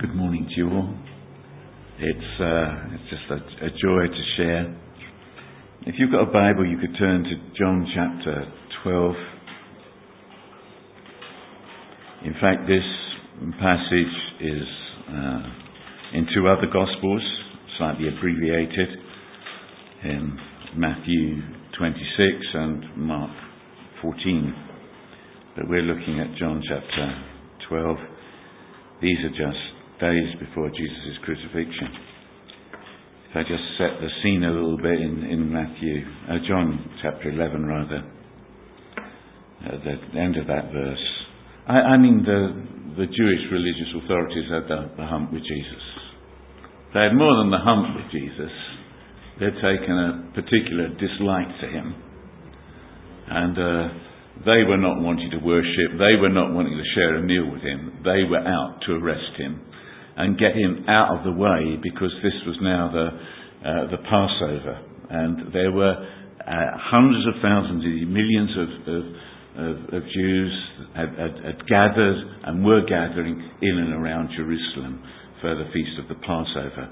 good morning to you all. It's, uh, it's just a, a joy to share. If you've got a Bible, you could turn to John chapter 12. In fact, this passage is uh, in two other Gospels, slightly abbreviated, in Matthew 26 and Mark 14. But we're looking at John chapter 12. These are just days before Jesus' crucifixion. If I just set the scene a little bit in, in Matthew, uh, John chapter 11 rather, at the end of that verse, I, I mean the, the Jewish religious authorities had the, the hump with Jesus. They had more than the hump with Jesus. They'd taken a particular dislike to him. And uh, they were not wanting to worship. They were not wanting to share a meal with him. They were out to arrest him and get him out of the way because this was now the, uh, the Passover. And there were uh, hundreds of thousands, millions of, of, of, of Jews had, had, had, gathered and were gathering in and around Jerusalem for the feast of the Passover.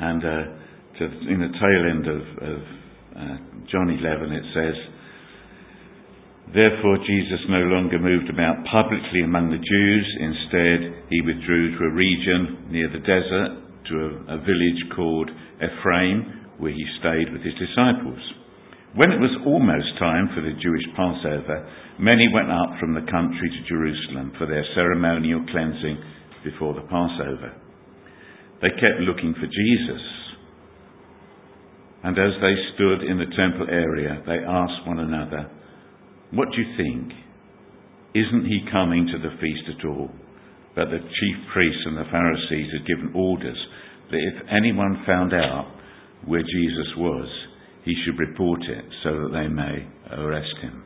And uh, to, in the tail end of, of uh, John 11, it says, Therefore, Jesus no longer moved about publicly among the Jews. Instead, he withdrew to a region near the desert, to a, a, village called Ephraim, where he stayed with his disciples. When it was almost time for the Jewish Passover, many went up from the country to Jerusalem for their ceremonial cleansing before the Passover. They kept looking for Jesus. And as they stood in the temple area, they asked one another, what do you think? Isn't he coming to the feast at all? But the chief priests and the Pharisees had given orders that if anyone found out where Jesus was, he should report it so that they may arrest him.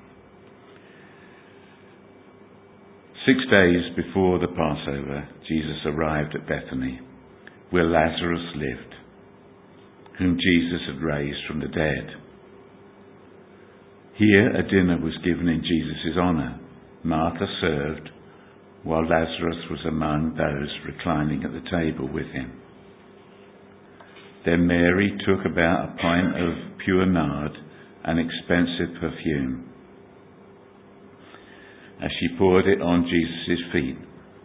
Six days before the Passover, Jesus arrived at Bethany, where Lazarus lived, whom Jesus had raised from the dead. Here a dinner was given in Jesus' honour. Martha served, while Lazarus was among those reclining at the table with him. Then Mary took about a pint of pure nard, an expensive perfume. As she poured it on Jesus' feet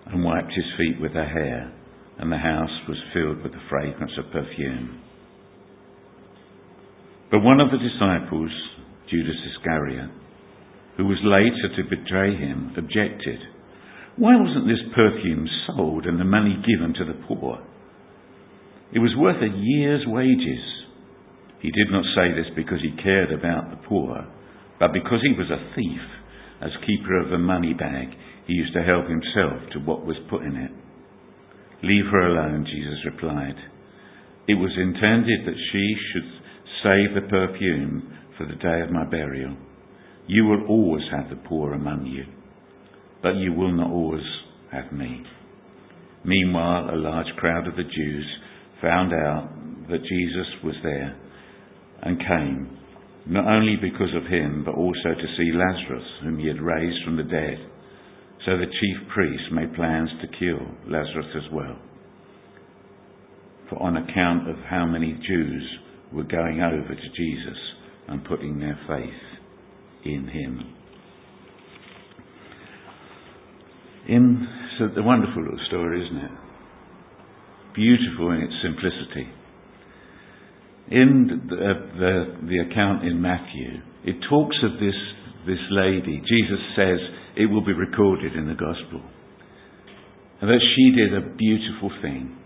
and wiped his feet with her hair, and the house was filled with the fragrance of perfume. But one of the disciples, Judas Iscariot, who was later to betray him, objected. Why wasn't this perfume sold and the money given to the poor? It was worth a year's wages. He did not say this because he cared about the poor, but because he was a thief. As keeper of the money bag, he used to help himself to what was put in it. Leave her alone, Jesus replied. It was intended that she should save the perfume for the day of my burial. You will always have the poor among you, but you will not always have me. Meanwhile, a large crowd of the Jews found out that Jesus was there and came, not only because of him, but also to see Lazarus, whom he had raised from the dead. So the chief priests made plans to kill Lazarus as well. For on account of how many Jews were going over to Jesus, and putting their faith in Him. In, a wonderful little story, isn't it? Beautiful in its simplicity. In the, uh, the, the account in Matthew, it talks of this, this lady. Jesus says it will be recorded in the Gospel. And that she did a beautiful thing.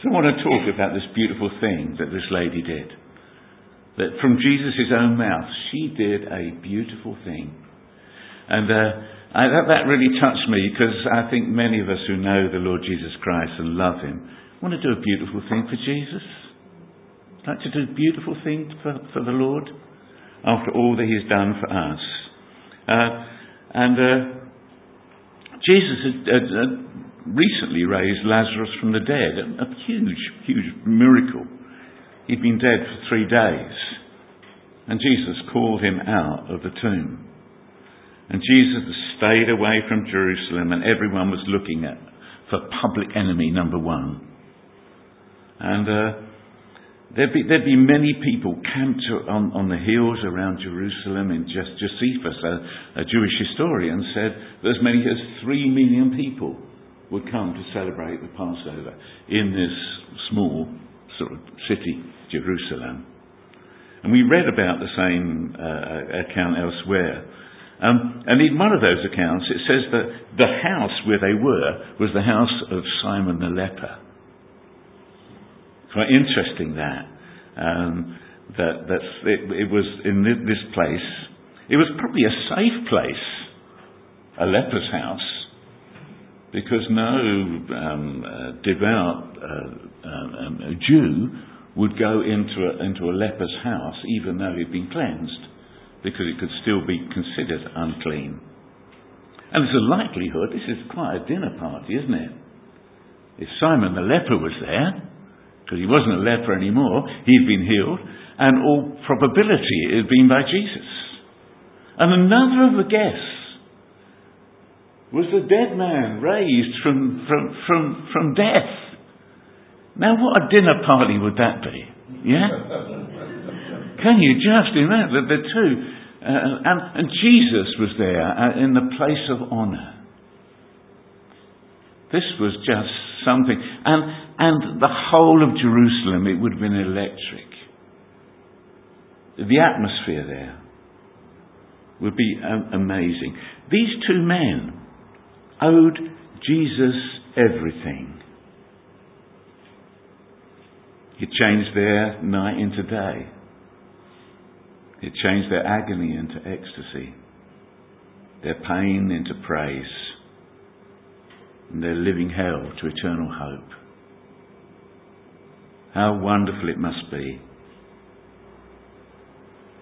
So I want to talk about this beautiful thing that this lady did that from Jesus' own mouth, she did a beautiful thing. And uh, I, that, that really touched me because I think many of us who know the Lord Jesus Christ and love Him want to do a beautiful thing for Jesus. Like to do a beautiful thing for, for the Lord after all that He's done for us. Uh, and uh, Jesus had, had, had, recently raised Lazarus from the dead, a, a huge, huge miracle. He'd been dead for three days. And Jesus called him out of the tomb. And Jesus stayed away from Jerusalem, and everyone was looking at for public enemy number one. And uh, there'd, be, there'd be many people camped on, on the hills around Jerusalem. And just Josephus, a, a Jewish historian, said that as many as three million people would come to celebrate the Passover in this small sort of city, Jerusalem. And we read about the same uh, account elsewhere. Um, and in one of those accounts, it says that the house where they were was the house of Simon the leper. Quite interesting that. Um, that that's, it, it, was in this place. It was probably a safe place, a leper's house, because no um, uh, devout uh, um, Jew would go into a, into a leper's house even though he'd been cleansed because it could still be considered unclean. And there's a likelihood this is quite a dinner party, isn't it? If Simon the leper was there, because he wasn't a leper anymore, he'd been healed, and all probability it had been by Jesus. And another of the guests was the dead man raised from, from, from, from death. Now, what a dinner party would that be? Yeah? Can you just imagine the, the two uh, and, and Jesus was there uh, in the place of honour. This was just something. And, and the whole of Jerusalem, it would have been electric. The atmosphere there would be um, amazing. These two men owed Jesus everything. He changed their night into day. It changed their agony into ecstasy, their pain into praise, and their living hell to eternal hope. How wonderful it must be.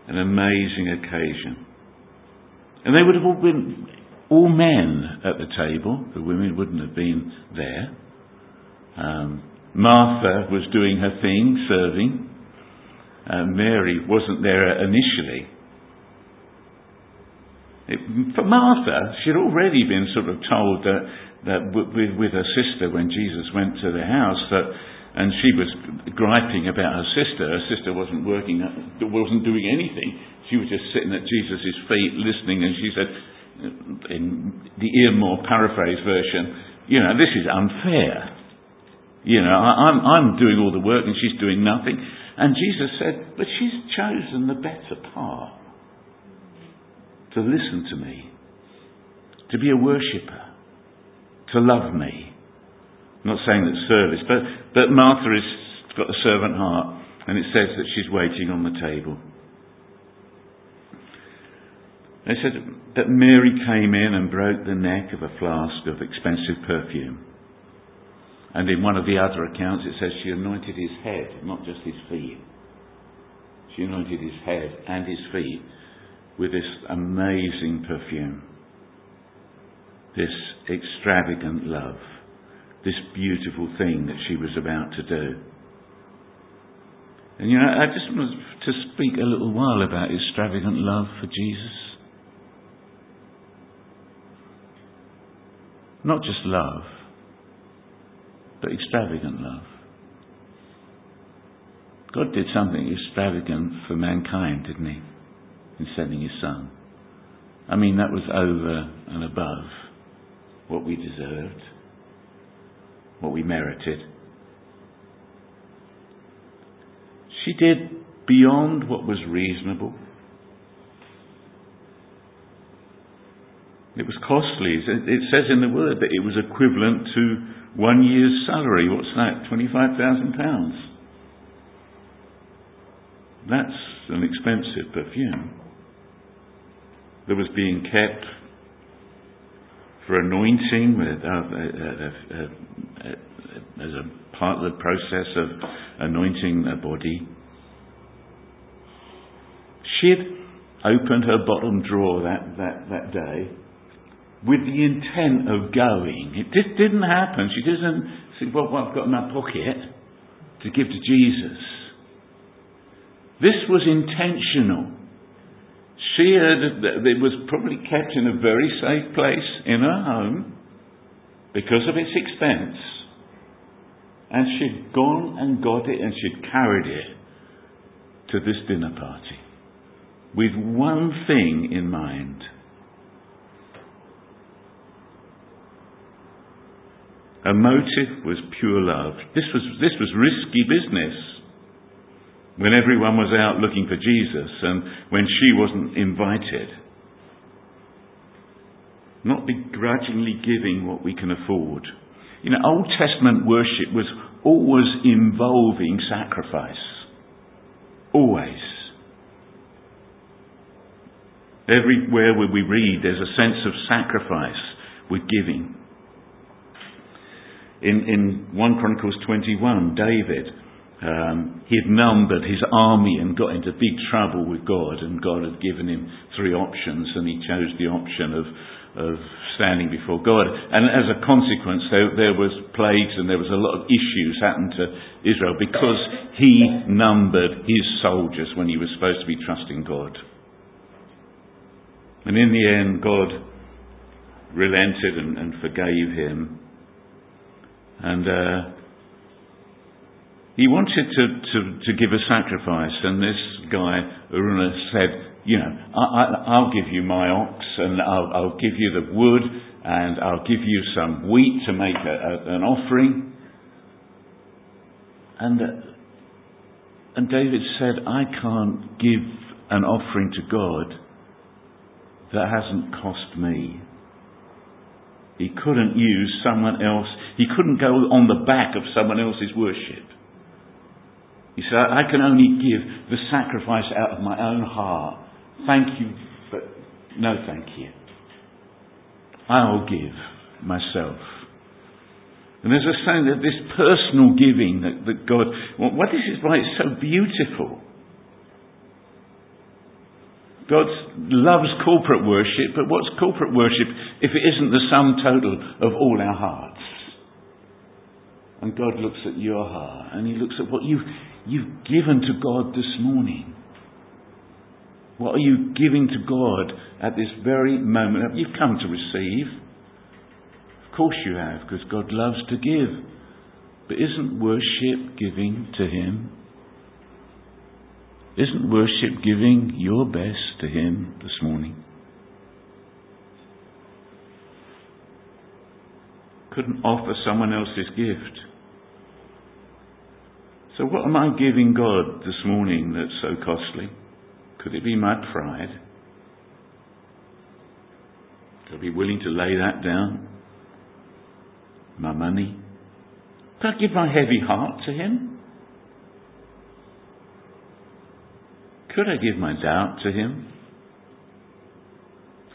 An amazing occasion. And they would have all been all men at the table. The women wouldn't have been there. Um, Martha was doing her thing, serving uh, Mary wasn't there initially. It, for Martha, she'd already been sort of told that, that with, with her sister when Jesus went to the house that, and she was griping about her sister. Her sister wasn't working, wasn't doing anything. She was just sitting at Jesus' feet listening, and she said, in the Earmore paraphrase version, you know, this is unfair. You know, I'm, I'm doing all the work and she's doing nothing. And Jesus said, But she's chosen the better part to listen to me, to be a worshipper, to love me. I'm not saying that service, but, but Martha has got a servant heart, and it says that she's waiting on the table. They said that Mary came in and broke the neck of a flask of expensive perfume. And in one of the other accounts, it says she anointed his head, not just his feet. She anointed his head and his feet with this amazing perfume, this extravagant love, this beautiful thing that she was about to do. And you know, I just want to speak a little while about extravagant love for Jesus. Not just love, but extravagant love. God did something extravagant for mankind, didn't He? In sending His Son. I mean, that was over and above what we deserved, what we merited. She did beyond what was reasonable. It was costly. It says in the word that it was equivalent to one year's salary. What's that? £25,000. That's an expensive perfume that was being kept for anointing uh, uh, uh, as a part of the process of anointing a body. She had opened her bottom drawer that, that, that day with the intent of going. It just didn't happen. She doesn't say, well, I've got in my pocket to give to Jesus. This was intentional. She had, it was probably kept in a very safe place in her home. because of its expense. And she'd gone and got it and she'd carried it to this dinner party with one thing in mind. Her motive was pure love. This was, this was risky business. When everyone was out looking for Jesus and when she wasn't invited. Not begrudgingly giving what we can afford. You know, Old Testament worship was always involving sacrifice. Always. Everywhere where we read, there's a sense of sacrifice with giving. In, in 1 Chronicles 21, David, um, he had numbered his army and got into big trouble with God, and God had given him three options, and he chose the option of, of standing before God. And as a consequence, there, there was plagues and there was a lot of issues happened to Israel because he numbered his soldiers when he was supposed to be trusting God. And in the end, God relented and, and forgave him. And uh, he wanted to, to, to, give a sacrifice, and this guy, Araunah, said, You know, I, will give you my ox, and I'll, I'll, give you the wood, and I'll give you some wheat to make a, a, an offering. And, uh, and David said, I can't give an offering to God that hasn't cost me. He couldn't use someone else, he couldn't go on the back of someone else's worship. He said, I can only give the sacrifice out of my own heart. Thank you, but no thank you. I'll give myself. And there's a saying that this personal giving that, that God, well, what this is why it's so beautiful. God loves corporate worship, but what's corporate worship if it isn't the sum total of all our hearts? And God looks at your heart and He looks at what you've, you've given to God this morning. What are you giving to God at this very moment? You've come to receive. Of course you have, because God loves to give. But isn't worship giving to Him? Isn't worship giving your best to Him this morning? Couldn't offer someone else's gift. So, what am I giving God this morning that's so costly? Could it be my pride? Could I be willing to lay that down? My money? Could I give my heavy heart to Him? Could I give my doubt to Him?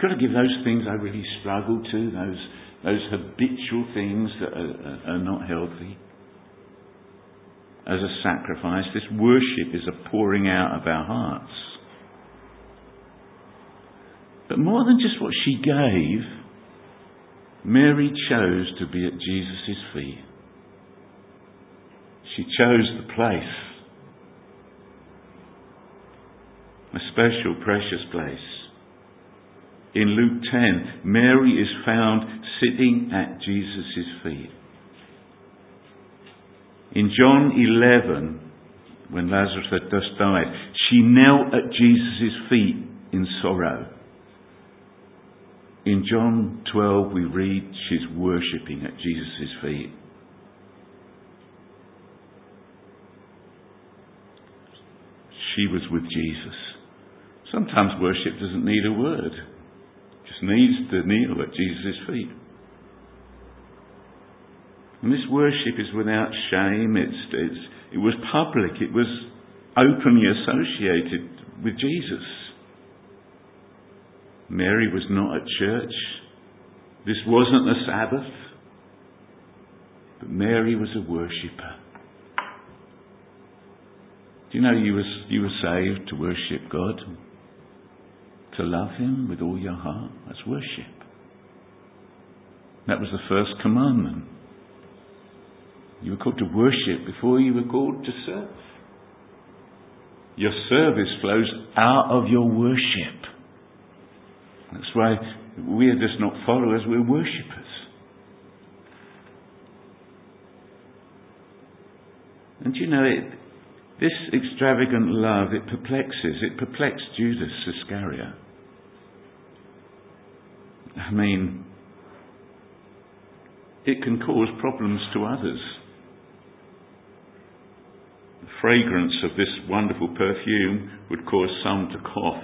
Could I give those things I really struggle to, those, those habitual things that are, are not healthy? As a sacrifice, this worship is a pouring out of our hearts. But more than just what she gave, Mary chose to be at Jesus' feet. She chose the place a special, precious place. In Luke 10, Mary is found sitting at Jesus' feet. In John 11, when Lazarus had just died, she knelt at Jesus' feet in sorrow. In John 12, we read she's worshipping at Jesus' feet. She was with Jesus. Sometimes worship doesn't need a word. It just needs to kneel at Jesus' feet. And this worship is without shame. It's, it's, it was public. It was openly associated with Jesus. Mary was not at church. This wasn't the Sabbath. But Mary was a worshipper. Do you know you were, you were saved to worship God? to love Him with all your heart. That's worship. That was the first commandment. You were called to worship before you were called to serve. Your service flows out of your worship. That's why we are just not followers, we're worshippers. And you know, it, this extravagant love, it perplexes. It perplexed Judas Iscariot. I mean, it can cause problems to others. Fragrance of this wonderful perfume would cause some to cough,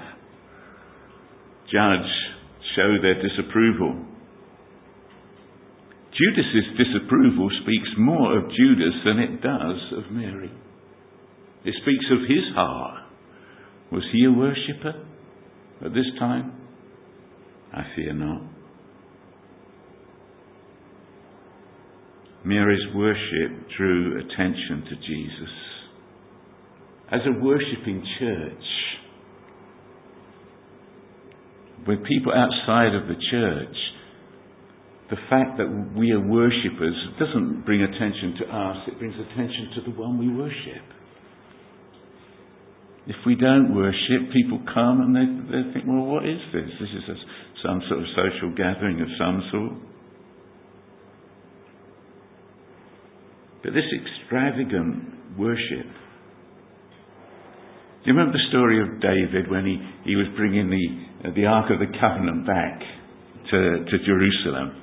judge, show their disapproval. Judas's disapproval speaks more of Judas than it does of Mary. It speaks of his heart. Was he a worshipper at this time? I fear not. Mary's worship drew attention to Jesus. As a worshipping church, with people outside of the church, the fact that we are worshippers doesn't bring attention to us, it brings attention to the one we worship. If we don't worship, people come and they, they think, well, what is this? This is a, some sort of social gathering of some sort. But this extravagant worship. Do you remember the story of David when he, he was bringing the, uh, the Ark of the Covenant back to, to Jerusalem?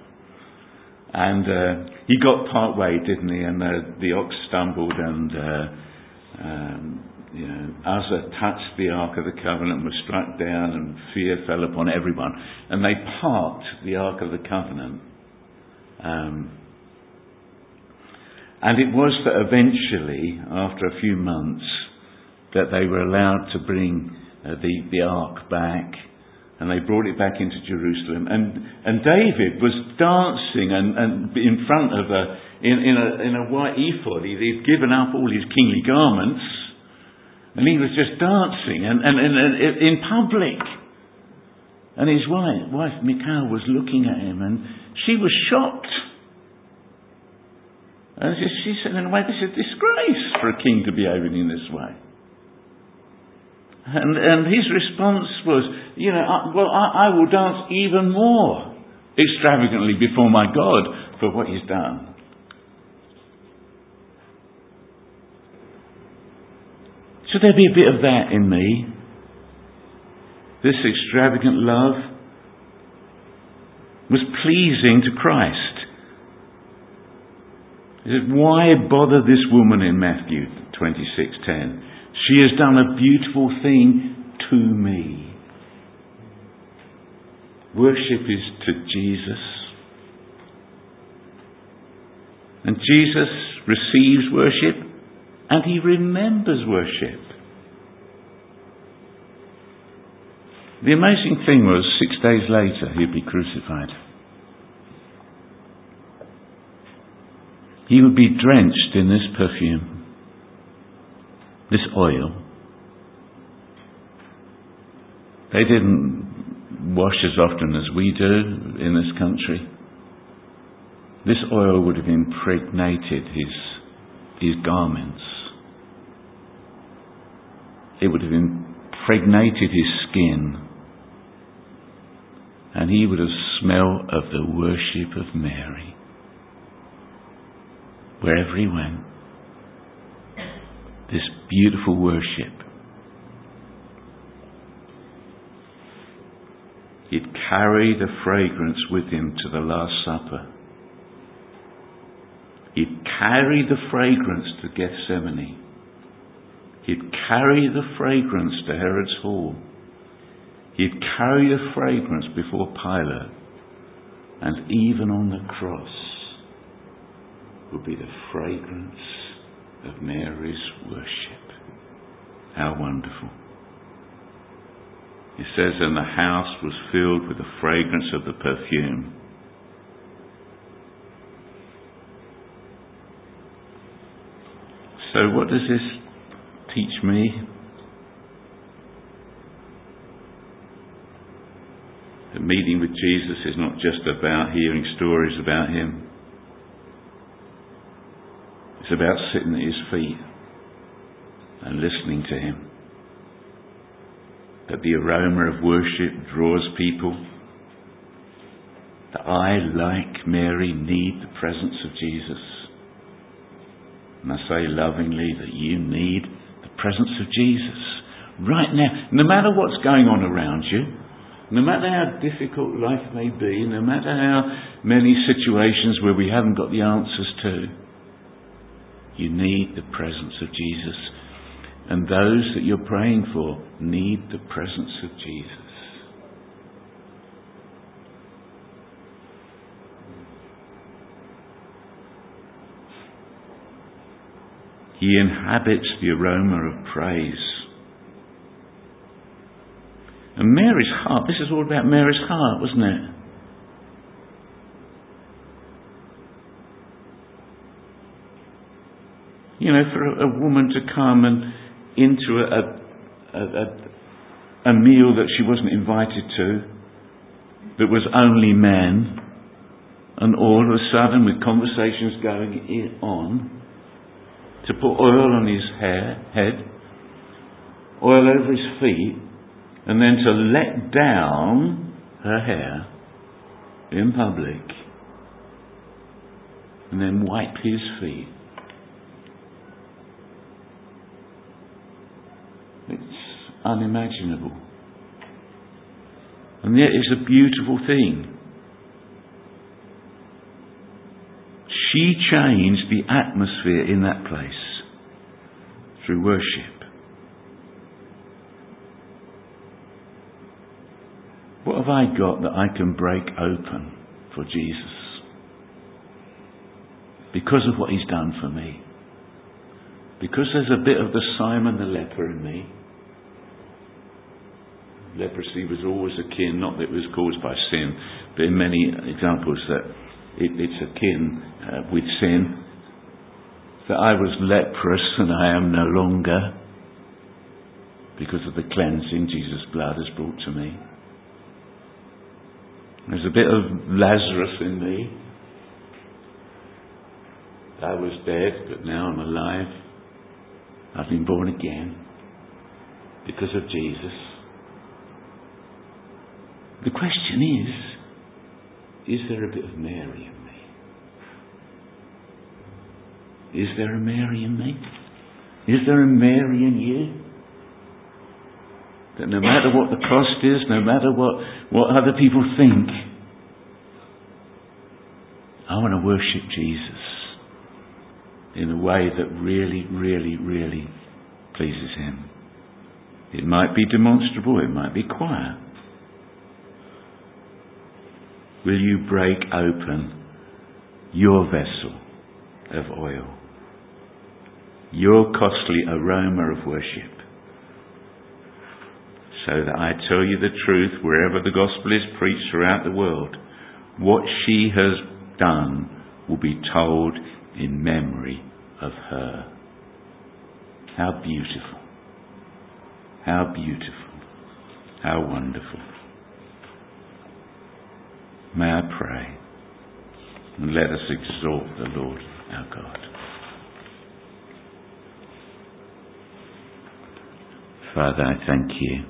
And uh, he got part way, didn't he? And uh, the ox stumbled and uh, um, you know, Uzzah touched the Ark of the Covenant, was struck down, and fear fell upon everyone. And they parked the Ark of the Covenant. Um, and it was that eventually, after a few months, that they were allowed to bring uh, the, the Ark back. And they brought it back into Jerusalem. And, and David was dancing and, and in front of a, in, in, a, in a white ephod. He'd given up all his kingly garments and he was just dancing and, and, and, and in public. And his wife, wife Michal was looking at him and she was shocked. And she said, in a way, this is a disgrace for a king to be behaving in this way. And, and his response was, you know, I, well, I, I will dance even more extravagantly before my God for what he's done. Should there be a bit of that in me? This extravagant love was pleasing to Christ. He said, Why bother this woman in Matthew 26:10? She has done a beautiful thing to me. Worship is to Jesus. And Jesus receives worship and he remembers worship. The amazing thing was, six days later, he'd be crucified. He would be drenched in this perfume, this oil. They didn't wash as often as we do in this country. This oil would have impregnated his, his garments. It would have impregnated his skin. And he would have smelled of the worship of Mary. Wherever he went. This beautiful worship. He'd carry the fragrance with him to the Last Supper. He'd carry the fragrance to Gethsemane. He'd carry the fragrance to Herod's hall. He'd carry the fragrance before Pilate. And even on the cross would be the fragrance of Mary's worship. How wonderful. It says, and the house was filled with the fragrance of the perfume. So, what does this teach me. The meeting with Jesus is not just about hearing stories about him. About sitting at his feet and listening to him. That the aroma of worship draws people. That I, like Mary, need the presence of Jesus. and I say lovingly that you need the presence of Jesus right now. No matter what's going on around you, no matter how difficult life may be, no matter how many situations where we haven't got the answers to, you need the presence of Jesus. And those that you're praying for need the presence of Jesus. He inhabits the aroma of praise. And Mary's heart, this is all about Mary's heart, wasn't it? You know, for a, woman to come and into a, a, a, a meal that she wasn't invited to, that was only men, and all of a sudden, with conversations going on, to put oil on his hair, head, oil over his feet, and then to let down her hair in public, and then wipe his feet. It's unimaginable. And yet it's a beautiful thing. She changed the atmosphere in that place through worship. What have I got that I can break open for Jesus? Because of what he's done for me. Because there's a bit of the Simon the leper in me. Leprosy was always akin, not that it was caused by sin, but in many examples that it, it's akin uh, with sin. That I was leprous and I am no longer because of the cleansing Jesus' blood has brought to me. There's a bit of Lazarus in me. I was dead, but now I'm alive. I've been born again because of Jesus. The question is is there a bit of Mary in me? Is there a Mary in me? Is there a Mary in you? That no matter what the cost is, no matter what, what other people think, I want to worship Jesus in a way that really, really, really pleases Him. It might be demonstrable, it might be quiet, will you break open your vessel of oil, your costly aroma of worship, so that I tell you the truth wherever the gospel is preached throughout the world, what she has done will be told in memory of her. How beautiful. How beautiful. How wonderful. May I pray? And let us exalt the Lord our God. Father, I thank you.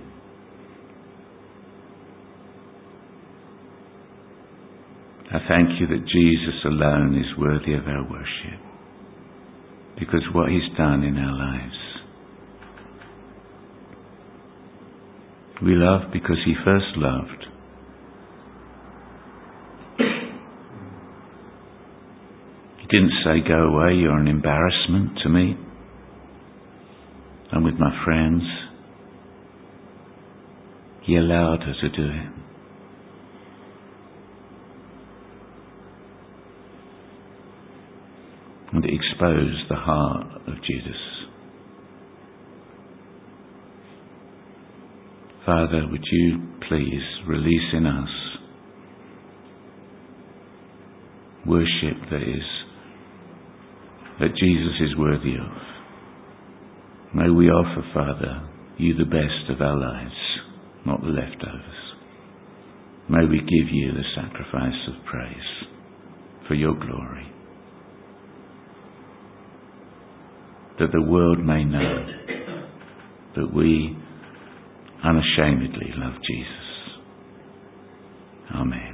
I thank you that Jesus alone is worthy of our worship because what he's done in our lives. We love because he first loved. Didn't say, Go away, you're an embarrassment to me. I'm with my friends. He allowed her to do it. And it exposed the heart of Judas. Father, would you please release in us worship that is that Jesus is worthy of. May we offer, Father, you the best of our lives, not the leftovers. May we give you the sacrifice of praise for your glory. That the world may know that we unashamedly love Jesus. Amen.